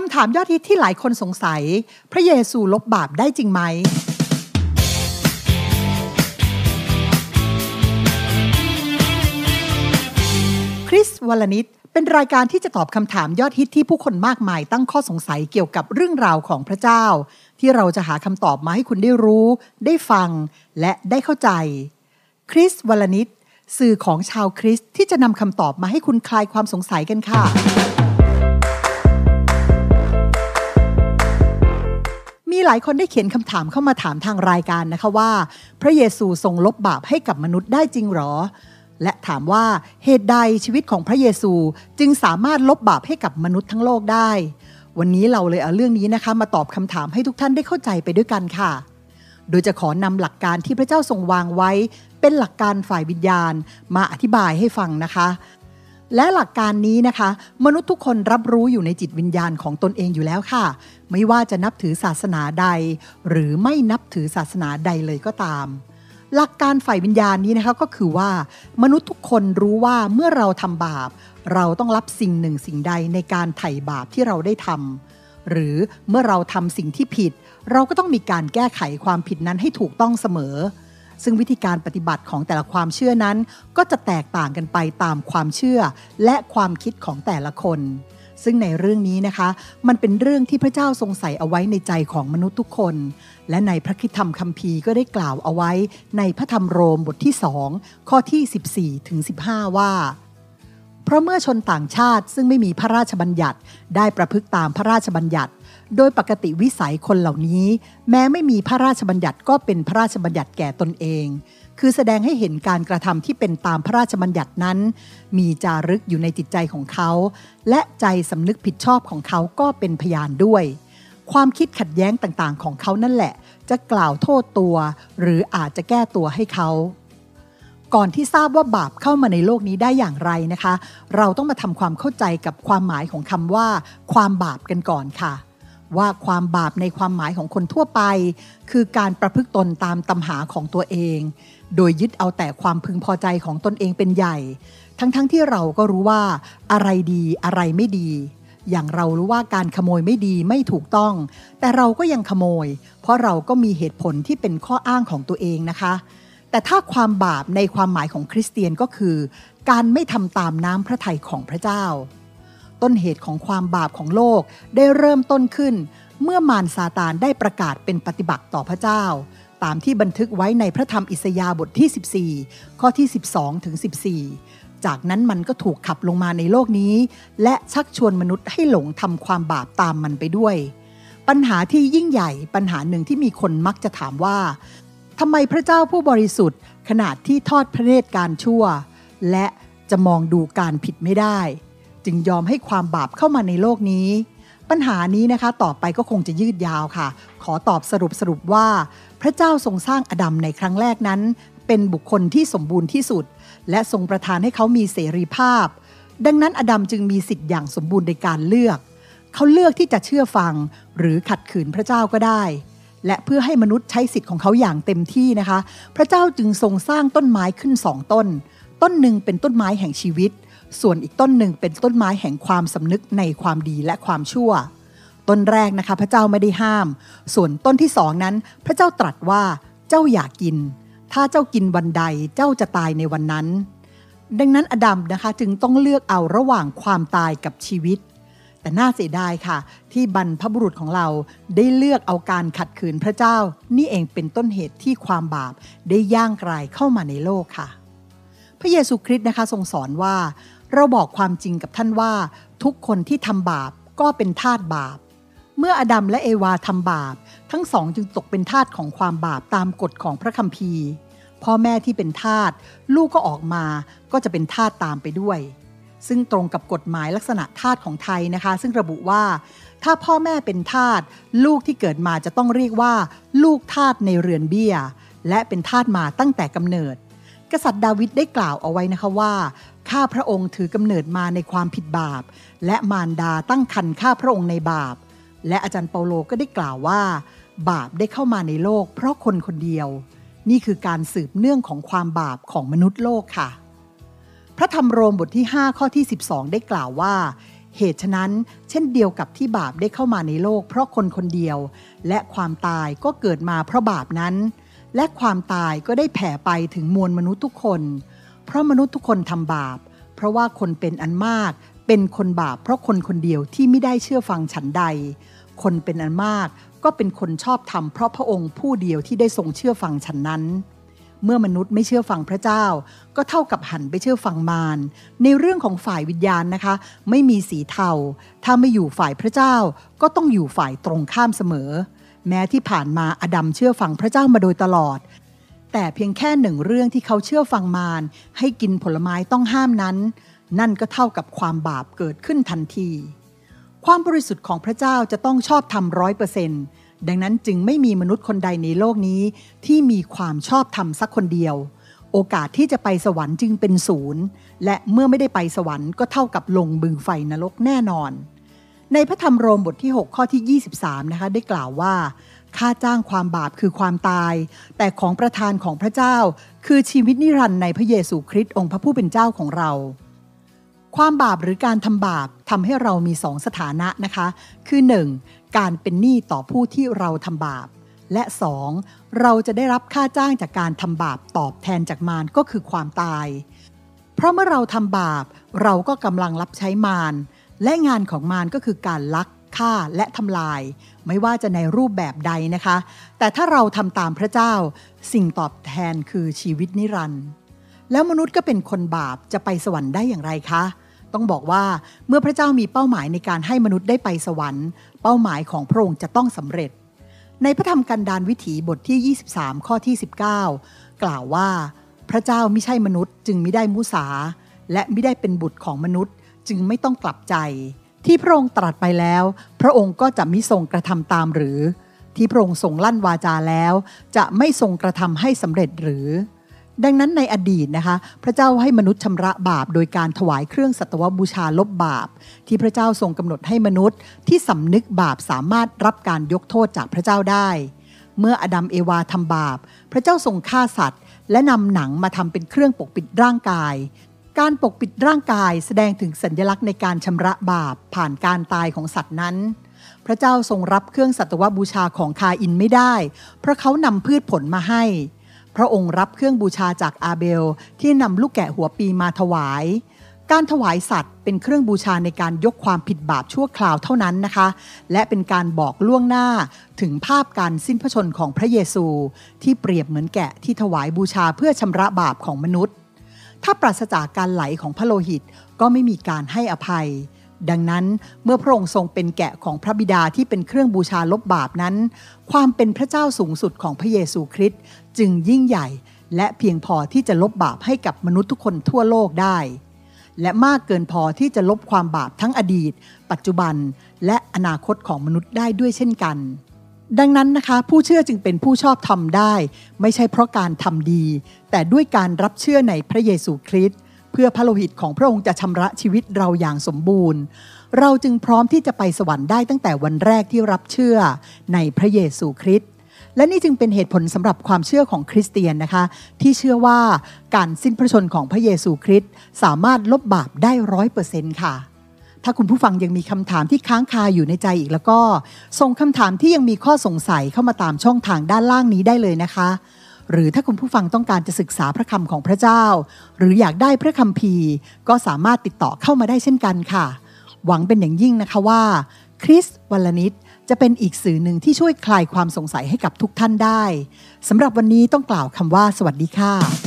คำถามยอดฮิตที่หลายคนสงสัย พระเยซูลบบาปได้จริงไหม คริสวลนิดเป็นรายการที่จะตอบคำถามยอดฮิตที่ผู้คนมากมายตั้งข้อสงสัยเกี่ยวกับเรื่องราวของพระเจ้า ที่เราจะหาคำตอบมาให้คุณได้รู้ ได้ฟัง และได้เข้าใจ คริสวลนิดสื่อของชาวคริสต์ที่จะนำคำตอบมาให้คุณคลายความสงสัยกันค่ะ มีหลายคนได้เขียนคำถามเข้ามาถามทางรายการนะคะว่า พระเยซูทรงลบบาปให้กับมนุษย์ได้จริงหรอ และถามว่าเหตุใดชีวิตของพระเยซูจึงสามารถลบบาปให้กับมนุษย์ทั้งโลกได้ วันนี้เราเลยเอาเรื่องนี้นะคะ มาตอบคำถามให้ทุกท่านได้เข้าใจไปด้วยกันค่ะ โดยจะขอนำหลักการที่พระเจ้าทรงวางไว้ เป็นหลักการฝ่ายวิญญาณ มาอธิบายให้ฟังนะคะ และหลักการนี้นะคะ มนุษย์ทุกคนรับรู้อยู่ในจิตวิญญาณของตนเองอยู่แล้วค่ะ ไม่ว่าจะนับถือศาสนาใด หรือไม่นับถือศาสนาใดเลยก็ตาม หลักการฝ่ายวิญญาณนี้นะคะก็คือว่า มนุษย์ทุกคนรู้ว่าเมื่อเราทำบาป เราต้องรับสิ่งหนึ่งสิ่งใดในการไถ่บาปที่เราได้ทำหรือเมื่อเราทำสิ่งที่ผิด เราก็ต้องมีการแก้ไขความผิดนั้นให้ถูกต้องเสมอ ซึ่งวิธีการปฏิบัติของแต่ละความเชื่อนั้น ก็จะแตกต่างกันไปตามความเชื่อและความคิดของแต่ละคน ซึ่งในเรื่องนี้นะคะ มันเป็นเรื่องที่พระเจ้าทรงใส่เอาไว้ในใจของมนุษย์ทุกคน และในพระคิดธรรมคัมภีร์ก็ได้กล่าวเอาไว้ในพระธรรมโรมบทที่2ข้อที่ 14ถึง15 ว่า เพราะเมื่อชนต่างชาติซึ่งไม่มีพระราชบัญญัติได้ประพฤติตามพระราชบัญญัติ โดยปกติวิสัยคนเหล่านี้ แม้ไม่มีพระราชบัญญัติก็เป็นพระราชบัญญัติแก่ตนเอง คือแสดงให้เห็นการกระทำที่เป็นตามพระราชบัญญัตินั้น มีจารึกอยู่ในจิตใจของเขา และใจสำนึกผิดชอบของเขาก็เป็นพยานด้วย ความคิดขัดแย้งต่างๆ ของเขานั่นแหละ จะกล่าวโทษตัว หรืออาจจะแก้ตัวให้เขา ก่อนที่ทราบว่าบาปเข้ามาในโลกนี้ได้อย่างไรนะคะ เราต้องมาทำความเข้าใจกับความหมายของคำว่า ความบาปกันก่อนค่ะ ว่าความบาปในความหมายของคนทั่วไป คือการประพฤติตนตามตำหาของตัวเอง โดยยึดเอาแต่ความพึงพอใจของตนเองเป็นใหญ่ ทั้งๆทที่เราก็รู้ว่า อะไรดีอะไรไม่ดีอย่างเรารู้ว่าการขโมยไม่ดีไม่ถูกต้อง แต่เราก็ยังขโมย เพราะเราก็มีเหตุผลที่เป็นข้ออ้างของตัวเองนะคะ แต่ถ้าความบาปในความหมายของคริสเตียนก็คือ การไม่ทำตามน้ำพระทัยของพระเจ้า ต้นเหตุของความบาปของโลกได้เริ่มต้นขึ้น เมื่อมารซาตานได้ประกาศเป็นปฏิบัติต่อพระเจ้า ตามที่บันทึกไว้ในพระธรรมอิสยาห์บทที่ 14 ข้อที่ 12ถึง14 จากนั้นมันก็ถูกขับลงมาในโลกนี้ และชักชวนมนุษย์ให้หลงทำความบาปตามมันไปด้วย ปัญหาที่ยิ่งใหญ่ปัญหาหนึ่งที่มีคนมักจะถามว่า ทำไมพระเจ้าผู้บริสุทธิ์ ขนาดที่ทอดพระเนตรการชั่ว และจะมองดูการผิดไม่ได้ จึงยอมให้ความบาปเข้ามาในโลกนี้ ปัญหานี้นะคะต่อไปก็คงจะยืดยาวค่ะ ขอตอบสรุปสรุปว่า พระเจ้าทรงสร้างอดัมในครั้งแรกนั้น เป็นบุคคลที่สมบูรณ์ที่สุด และทรงประทานให้เขามีเสรีภาพ ดังนั้นอดัมจึงมีสิทธิ์อย่างสมบูรณ์ในการเลือก เขาเลือกที่จะเชื่อฟังหรือขัดขืนพระเจ้าก็ได้ และเพื่อให้มนุษย์ใช้สิทธิ์ของเขาอย่างเต็มที่นะคะ พระเจ้าจึงทรงสร้างต้นไม้ขึ้นสองต้น ต้นหนึ่งเป็นต้นไม้แห่งชีวิต ส่วนอีกต้นหนึ่งเป็นต้นไม้แห่งความสำนึกในความดีและความชั่ว ต้นแรกนะคะ พระเจ้าไม่ได้ห้าม ส่วนต้นที่สองนั้น พระเจ้าตรัสว่าเจ้าอยากกิน ถ้าเจ้ากินวันใดเจ้าจะตายในวันนั้น ดังนั้นอดัมนะคะจึงต้องเลือกเอาระหว่างความตายกับชีวิต แต่น่าเสียดายค่ะ ที่บรรพบุรุษของเราได้เลือกเอาการขัดขืนพระเจ้า นี่เองเป็นต้นเหตุที่ความบาปได้ย่างกลายเข้ามาในโลกค่ะ พระเยซูคริสต์นะคะทรงสอนว่า เราบอกความจริงกับท่านว่า ทุกคนที่ทำบาปก็เป็นทาสบาป เมื่ออดัมและเอวาทำบาป ทั้งสองจึงตกเป็นทาสของความบาปตามกฎของพระคัมภีร์ พ่อแม่ที่เป็นทาสลูกก็ออกมาก็จะเป็นทาสตามไปด้วย ซึ่งตรงกับกฎหมายลักษณะทาสของไทยนะคะ ซึ่งระบุว่า ถ้าพ่อแม่เป็นทาสลูกที่เกิดมาจะต้องเรียกว่า ลูกทาสในเรือนเบี้ย และเป็นทาสมาตั้งแต่กำเนิด กษัตริย์ดาวิดได้กล่าวเอาไว้นะคะว่าข้าพระองค์ถือกำเนิดมาในความผิดบาป และมารดาตั้งครรภ์ข้าพระองค์ในบาป และอาจารย์เปาโลก็ได้กล่าวว่า บาปได้เข้ามาในโลก เพราะคนคนเดียว นี่คือการสืบเนื่องของความบาปของมนุษย์โลกค่ะ ระธรรมโรมบทที่ 5 ข้อที่ 12 ได้กล่าวว่า เหตุฉะนั้น เช่นเดียวกับที่บาปได้เข้ามาในโลก เพราะคนคนเดียว และความตายก็เกิดมาเพราะบาปนั้น และความตายก็ได้แผ่ไปถึงมวลมนุษย์ทุกคน เพราะมนุษย์ทุกคนทำบาป เพราะว่าคนเป็นอันมาก เป็นคนบาป เพราะคนคนเดียวที่ไม่ได้เชื่อฟังฉันใด คนเป็นอันมากก็เป็นคนชอบธรรมเพราะพระองค์ผู้เดียวที่ได้ทรงเชื่อฟังฉันนั้น เมื่อมนุษย์ไม่เชื่อฟังพระเจ้า ก็เท่ากับหันไปเชื่อฟังมาร ในเรื่องของฝ่ายวิญญาณนะคะ ไม่มีสีเทา ถ้าไม่อยู่ฝ่ายพระเจ้า ก็ต้องอยู่ฝ่ายตรงข้ามเสมอ แม้ที่ผ่านมาอดัมเชื่อฟังพระเจ้ามาโดยตลอด แต่เพียงแค่หนึ่งเรื่องที่เขาเชื่อฟังมาร ให้กินผลไม้ต้องห้ามนั้น นั่นก็เท่ากับความบาปเกิดขึ้นทันที ความบริสุทธิ์ของพระเจ้าจะต้องชอบทำร้อยเปอร์เซ็นต์ ดังนั้นจึงไม่มีมนุษย์คนใดในโลกนี้ ที่มีความชอบธรรมสักคนเดียว โอกาสที่จะไปสวรรค์จึงเป็นศูนย์ และเมื่อไม่ได้ไปสวรรค์ก็เท่ากับลงบึงไฟนรกแน่นอน ในพระธรรมโรมบทที่ 6 ข้อที่ 23 นะคะ ได้กล่าวว่า ค่าจ้างความบาปคือความตาย แต่ของประทานของพระเจ้า คือชีวิตนิรันดร์ในพระเยซูคริสต์องค์พระผู้เป็นเจ้าของเรา ความบาปหรือการทำบาปทำให้เรามีสองสถานะนะคะ คือ 1. การเป็นหนี้ต่อผู้ที่เราทำบาป และ 2. เราจะได้รับค่าจ้างจากการทำบาปตอบแทนจากมารก็คือความตาย เพราะเมื่อเราทำบาป เราก็กำลังรับใช้มาร และงานของมารก็คือการลักฆ่าและทำลาย ไม่ว่าจะในรูปแบบใดนะคะ แต่ถ้าเราทำตามพระเจ้า สิ่งตอบแทนคือชีวิตนิรันดร์แล้วมนุษย์ก็เป็นคนบาปจะไปสวรรค์ได้อย่างไรคะ ต้องบอกว่าเมื่อพระเจ้ามีเป้าหมายในการให้มนุษย์ได้ไปสวรรค์ เป้าหมายของพระองค์จะต้องสำเร็จ ในพระธรรมกันดารวิถีบทที่ 23 ข้อที่ 19 กล่าวว่า พระเจ้าไม่ใช่มนุษย์ จึงไม่ได้มุสา และไม่ได้เป็นบุตรของมนุษย์ จึงไม่ต้องกลับใจ ที่พระองค์ตรัสไปแล้ว พระองค์ก็จะมิทรงกระทำตามหรือ ที่พระองค์ทรงลั่นวาจาแล้ว จะไม่ทรงกระทำให้สำเร็จหรือ ดังนั้นในอดีตนะคะ พระเจ้าให้มนุษย์ชำระบาป โดยการถวายเครื่องสัตวบูชาลบบาป ที่พระเจ้าทรงกำหนดให้มนุษย์ ที่สำนึกบาปสามารถรับการยกโทษจากพระเจ้าได้ เมื่ออดัมเอวาทำบาป พระเจ้าทรงฆ่าสัตว์ และนำหนังมาทำเป็นเครื่องปกปิดร่างกาย การปกปิดร่างกายแสดงถึงสัญลักษณ์ในการชำระบาปผ่านการตายของสัตว์นั้นพระเจ้าทรงรับเครื่องสัตวบูชาของคาอินไม่ได้ เพราะเขานำพืชผลมาให้ พระองค์รับเครื่องบูชาจากอาเบล ที่นำลูกแกะหัวปีมาถวาย การถวายสัตว์เป็นเครื่องบูชาในการยกความผิดบาปชั่วคราวเท่านั้นนะคะ และเป็นการบอกล่วงหน้าถึงภาพการสิ้นพระชนของพระเยซู ที่เปรียบเหมือนแกะที่ถวายบูชาเพื่อชำระบาปของมนุษย์ ถ้าปราศจากการไหลของพระโลหิตก็ไม่มีการให้อภัย ดังนั้นเมื่อพระองค์ทรงเป็นแกะของพระบิดาที่เป็นเครื่องบูชาลบบาปนั้น ความเป็นพระเจ้าสูงสุดของพระเยซูคริสต์จึงยิ่งใหญ่ และเพียงพอที่จะลบบาปให้กับมนุษย์ทุกคนทั่วโลกได้ และมากเกินพอที่จะลบความบาปทั้งอดีต ปัจจุบัน และอนาคตของมนุษย์ได้ด้วยเช่นกัน ดังนั้นนะคะ ผู้เชื่อจึงเป็นผู้ชอบทำได้ ไม่ใช่เพราะการทำดี แต่ด้วยการรับเชื่อในพระเยซูคริสต์ เพื่อพระโลหิตของพระองค์จะชำระชีวิตเราอย่างสมบูรณ์ เราจึงพร้อมที่จะไปสวรรค์ได้ตั้งแต่วันแรกที่รับเชื่อในพระเยซูคริสต์และนี่จึงเป็นเหตุผลสำหรับความเชื่อของคริสเตียนนะคะ ที่เชื่อว่าการสิ้นพระชนของพระเยซูคริสต์สามารถลบบาปได้ร้อยเปอร์เซ็นต์ค่ะ ถ้าคุณผู้ฟังยังมีคำถามที่ค้างคาอยู่ในใจอีกแล้วก็ ส่งคำถามที่ยังมีข้อสงสัยเข้ามาตามช่องทางด้านล่างนี้ได้เลยนะคะ หรือถ้าคุณผู้ฟังต้องการจะศึกษาพระคำของพระเจ้า หรืออยากได้พระคัมภีร์ก็สามารถติดต่อเข้ามาได้เช่นกันค่ะ หวังเป็นอย่างยิ่งนะคะว่า คริสวัลนิดจะเป็นอีกสื่อหนึ่งที่ช่วยคลายความสงสัยให้กับทุกท่านได้สำหรับวันนี้ต้องกล่าวคำว่า สวัสดีค่ะ